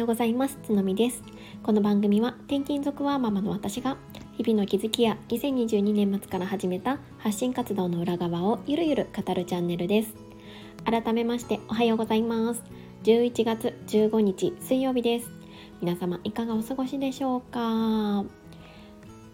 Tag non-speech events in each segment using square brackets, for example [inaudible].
ようございます。つのみです。この番組は転勤族はママの私が日々の気づきや2022年末から始めた発信活動の裏側をゆるゆる語るチャンネルです。改めましておはようございます。11月15日水曜日です。皆様いかがお過ごしでしょうか？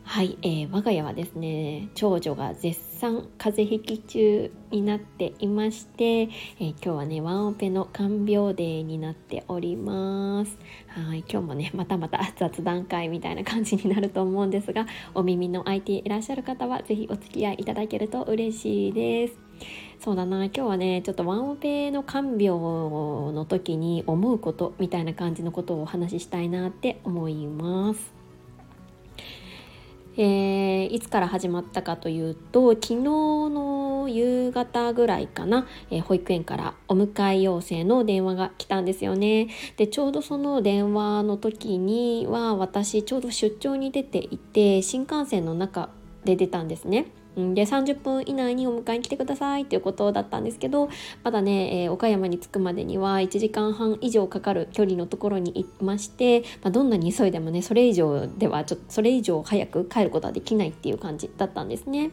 はい、えー、我が家はですね長女が絶賛風邪ひき中になっていまして、えー、今日はねワンオペの看病デーになっております。はい今日もねまたまた雑談会みたいな感じになると思うんですがお耳の IT いらっしゃる方は是非お付き合いいただけると嬉しいです。そうだな今日はねちょっとワンオペの看病の時に思うことみたいな感じのことをお話ししたいなって思います。えー、いつから始まったかというと昨日の夕方ぐらいかな、えー、保育園からお迎え要請の電話が来たんですよね。でちょうどその電話の時には私ちょうど出張に出ていて新幹線の中で出たんですね。で30分以内にお迎えに来てくださいということだったんですけどまだね、えー、岡山に着くまでには1時間半以上かかる距離のところにいまして、まあ、どんなに急いでもねそれ以上ではちょっとそれ以上早く帰ることはできないっていう感じだったんですね。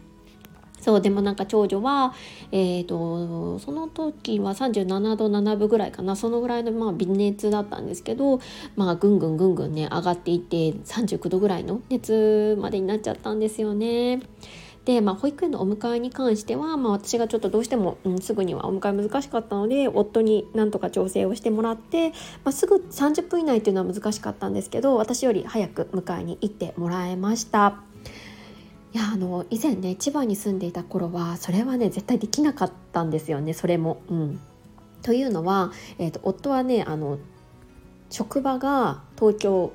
そうでもなんか長女は、えーと、その時は37度7分ぐらいかなそのぐらいのまあ微熱だったんですけど、まあ、ぐんぐんぐんぐんね上がっていって39度ぐらいの熱までになっちゃったんですよね。で、まあ、保育園のお迎えに関しては、まあ、私がちょっとどうしても、うん、すぐにはお迎え難しかったので夫になんとか調整をしてもらって、まあ、すぐ30分以内っていうのは難しかったんですけど私より早く迎えに行ってもらえました。いやあの以前ね千葉に住んでいた頃はそれはね絶対できなかったんですよねそれも。うん、というのは、えーと夫はねあの職場が東京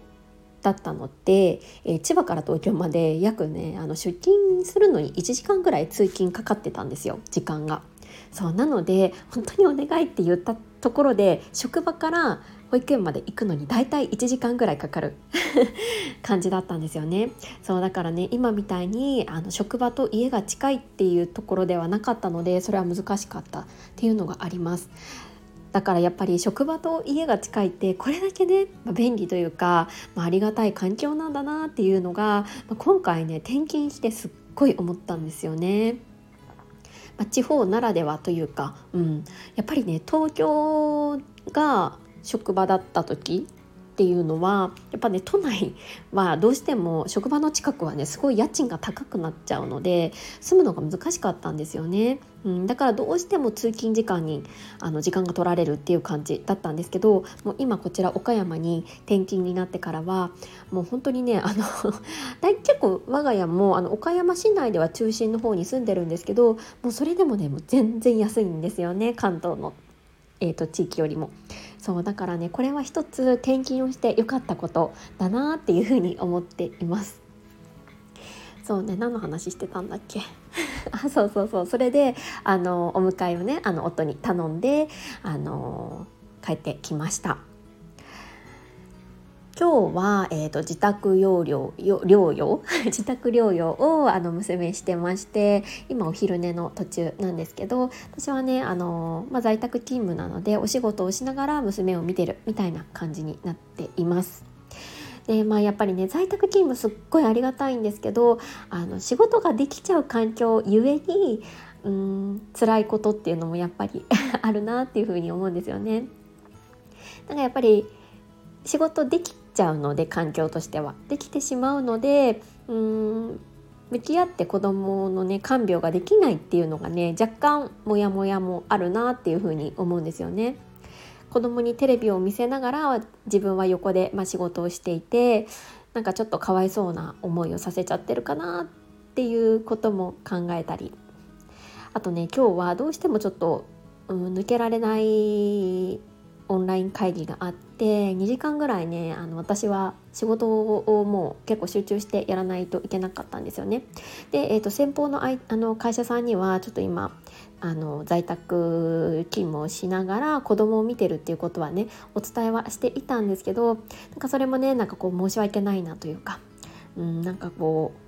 だったので、えー、千葉から東京まで約ねあの出勤するのに1時間ぐらい通勤かかってたんですよ時間が。そうなので本当にお願いって言ったところで職場から保育園まで行くのに大体1時間ぐらいかかる [laughs] 感じだったんですよねそうだからね今みたいにあの職場と家が近いっていうところではなかったのでそれは難しかったっていうのがありますだからやっぱり職場と家が近いってこれだけね、まあ、便利というか、まあ、ありがたい環境なんだなっていうのが、まあ、今回ね転勤してすっごい思ったんですよね。まあ、地方ならではというか、うん、やっぱりね東京が職場だった時っていうのはやっぱね都内はどうしても職場の近くはねすごい家賃が高くなっちゃうので住むのが難しかったんですよね、うん、だからどうしても通勤時間にあの時間が取られるっていう感じだったんですけどもう今こちら岡山に転勤になってからはもう本当にねあの [laughs] 結構我が家もあの岡山市内では中心の方に住んでるんですけどもうそれでもねもう全然安いんですよね関東の、えーと地域よりも。そうだからねこれは一つ転勤をして良かったことだなっていうふうに思っています。そうね何の話してたんだっけ？[laughs] あそうそうそうそれであのお迎えをねあの夫に頼んであの帰ってきました。今日は、えーと、自宅療養療養？[laughs] 自宅療養をあの娘してまして今お昼寝の途中なんですけど私はねあの、まあ、在宅勤務なのでお仕事をしながら娘を見てるみたいな感じになっています。でまあ、やっぱりね在宅勤務すっごいありがたいんですけどあの仕事ができちゃう環境ゆえにうん辛いことっていうのもやっぱり [laughs] あるなっていうふうに思うんですよね。だかやっぱり仕事できちゃうので環境としてはできてしまうのでうーん向き合って子どものね看病ができないっていうのがね若干モヤモヤもあるなっていうふうに思うんですよね。子供にテレビを見せながら自分は横で、まあ、仕事をしていてなんかちょっとかわいそうな思いをさせちゃってるかなっていうことも考えたりあとね今日はどうしてもちょっと、うん、抜けられないオンライン会議があって2時間ぐらいねあの私は仕事をもう結構集中してやらないといけなかったんですよね。で、えーと、先方のあいあの会社さんにはちょっと今あの在宅勤務をしながら子供を見てるっていうことはねお伝えはしていたんですけどなんかそれもねなんかこう申し訳ないなというか、うん、なんかこう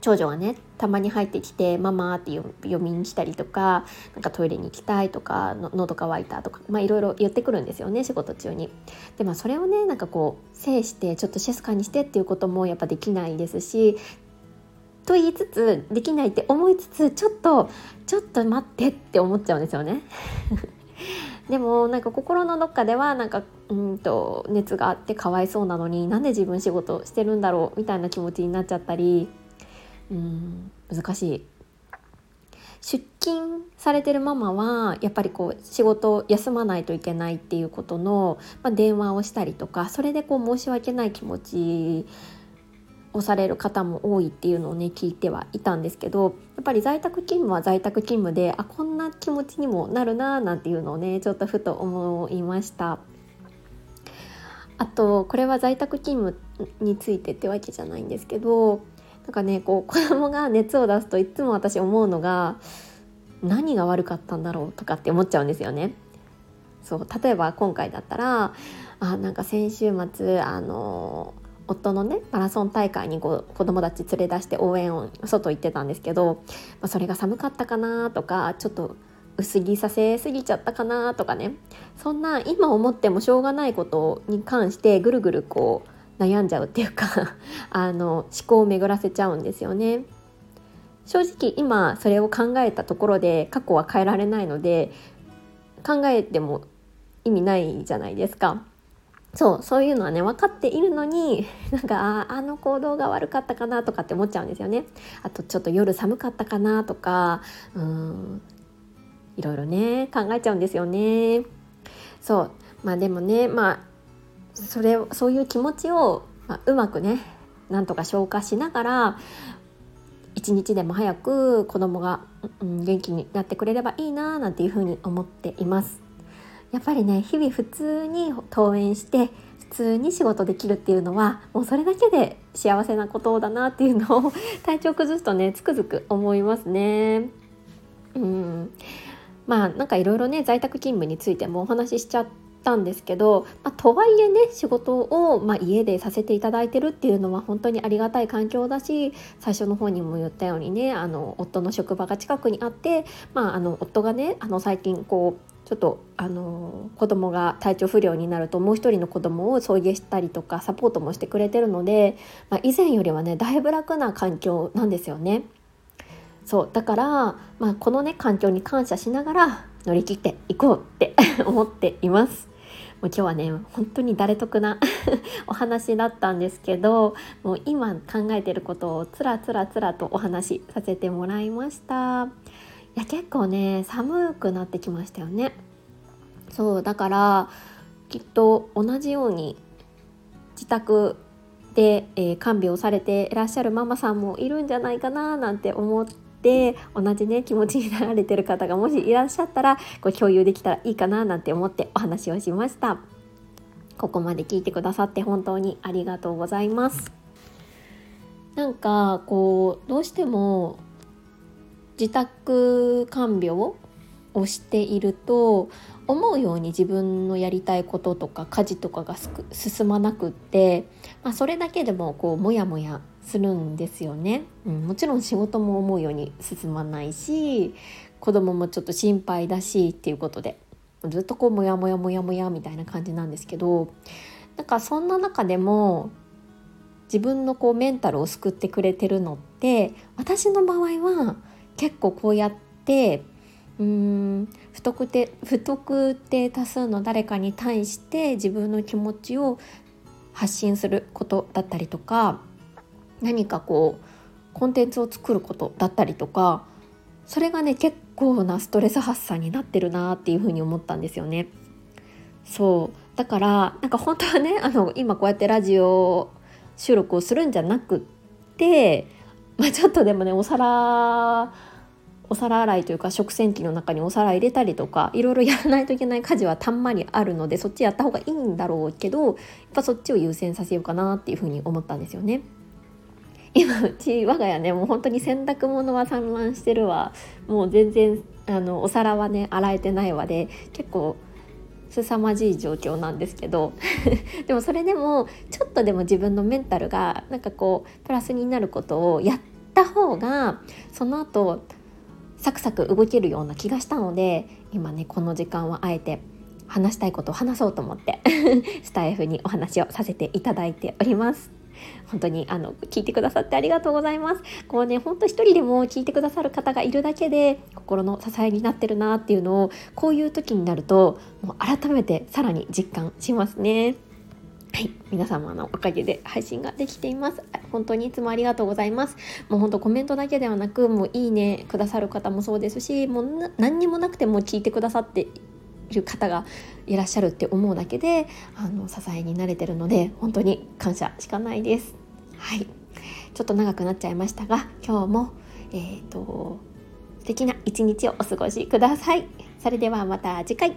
長女がねたまに入ってきて「ママ」って読みにしたりとか「なんかトイレに行きたい」とか「の喉乾いた」とかまあいろいろ言ってくるんですよね仕事中に。でまあそれをねなんかこう制してちょっと静かにしてっていうこともやっぱできないですしと言いつつできないって思いつつちょっとちょっと待ってって思っちゃうんですよね。[laughs] でもなんか心のどっかではなんかうんと熱があってかわいそうなのになんで自分仕事してるんだろうみたいな気持ちになっちゃったりうん難しい出勤されてるママはやっぱりこう仕事休まないといけないっていうことの、まあ、電話をしたりとかそれでこう申し訳ない気持ちをされる方も多いっていうのをね聞いてはいたんですけどやっぱり在宅勤務は在宅勤務であこんな気持ちにもなるななんていうのをねちょっとふと思いました。あとこれは在宅勤務についてってわけじゃないんですけどなんかねこう [laughs] 子供が熱を出すといつも私思うのが何が悪かったんだろうとかって思っちゃうんですよね。そう例えば今回だったらあなんか先週末あの夫のねマラソン大会にこう子供たち連れ出して応援を外行ってたんですけど、まあ、それが寒かったかなとかちょっと薄着させすぎちゃったかなとかねそんな今思ってもしょうがないことに関してぐるぐるこう悩んじゃうっていうか [laughs] あの思考を巡らせちゃうんですよね。正直今それを考えたところで過去は変えられないので考えても意味ないじゃないですか。そうそういうのはね分かっているのに [laughs] なんかあの行動が悪かったかなとかって思っちゃうんですよね。あとちょっと夜寒かったかなとかうんいろいろね考えちゃうんですよね。そうまあでもねまあそれそういう気持ちを、まあ、うまくねなんとか消化しながら一日でも早く子供が、うん、元気になってくれればいいななんていうふうに思っています。やっぱりね日々普通に登園して普通に仕事できるっていうのはもうそれだけで幸せなことだなっていうのを [laughs] 体調崩すとねつくづく思いますね。うんまあなんかいろいろね在宅勤務についてもお話ししちゃったんですけど、まあ、とはいえね仕事を、まあ、家でさせていただいてるっていうのは本当にありがたい環境だし最初の方にも言ったようにねあの夫の職場が近くにあって、まあ、あの夫がねあの最近こうちょっとあの子供が体調不良になるともう一人の子供を送迎したりとかサポートもしてくれてるので、まあ、以前よりはねだいぶ楽な環境なんですよね。そうだから、まあ、このね環境に感謝しながら乗り切っていこうって [laughs] 思っています。もう今日はね本当に誰得な [laughs] お話だったんですけどもう今考えてることをつらつらつらとお話しさせてもらいました。いや結構ね寒くなってきましたよね。そうだからきっと同じように自宅で、えー、看病されていらっしゃるママさんもいるんじゃないかななんて思ってて同じね気持ちになられてる方がもしいらっしゃったらこう共有できたらいいかななんて思ってお話をしました。ここまで聞いてくださって本当にありがとうございます。なんかこうどうしても自宅看病をしていると思うように自分のやりたいこととか家事とかが進まなくって、まあ、それだけでもこうモヤモヤするんですよね、うん、もちろん仕事も思うように進まないし子供もちょっと心配だしっていうことでずっとこうモヤモヤモヤモヤみたいな感じなんですけどなんかそんな中でも自分のこうメンタルを救ってくれてるのって私の場合は結構こうやってうーん。不特定不特定多数の誰かに対して自分の気持ちを発信することだったりとか何かこうコンテンツを作ることだったりとかそれがね結構なストレス発散になってるなっていうふうに思ったんですよね。そう。だからなんか本当はね [laughs] あの今こうやってラジオ収録をするんじゃなくって、まあ、ちょっとでもねお皿お皿洗いというか食洗機の中にお皿入れたりとかいろいろやらないといけない家事はたんまりあるのでそっちやった方がいいんだろうけどやっぱそっちを優先させようかなっていうふうに思ったんですよね。今うち我が家ねもう本当に洗濯物は散乱してるわもう全然あのお皿はね洗えてないわで結構凄まじい状況なんですけど [laughs] でもそれでもちょっとでも自分のメンタルがなんかこうプラスになることをやった方がその後サクサク動けるような気がしたので今ねこの時間はあえて話したいことを話そうと思って [laughs] スタイフにお話をさせていただいております。本当にあの聞いてくださってありがとうございます。こうね本当一人でも聞いてくださる方がいるだけで心の支えになってるなっていうのをこういう時になるともう改めてさらに実感しますね。はい、皆様のおかげで配信ができています。本当にいつもありがとうございます。もう本当コメントだけではなく、もういいねくださる方もそうですし、もう何にもなくても聞いてくださっている方がいらっしゃるって思うだけであの支えになれてるので本当に感謝しかないです。はいちょっと長くなっちゃいましたが今日も、えーと、素敵な一日をお過ごしください。それではまた次回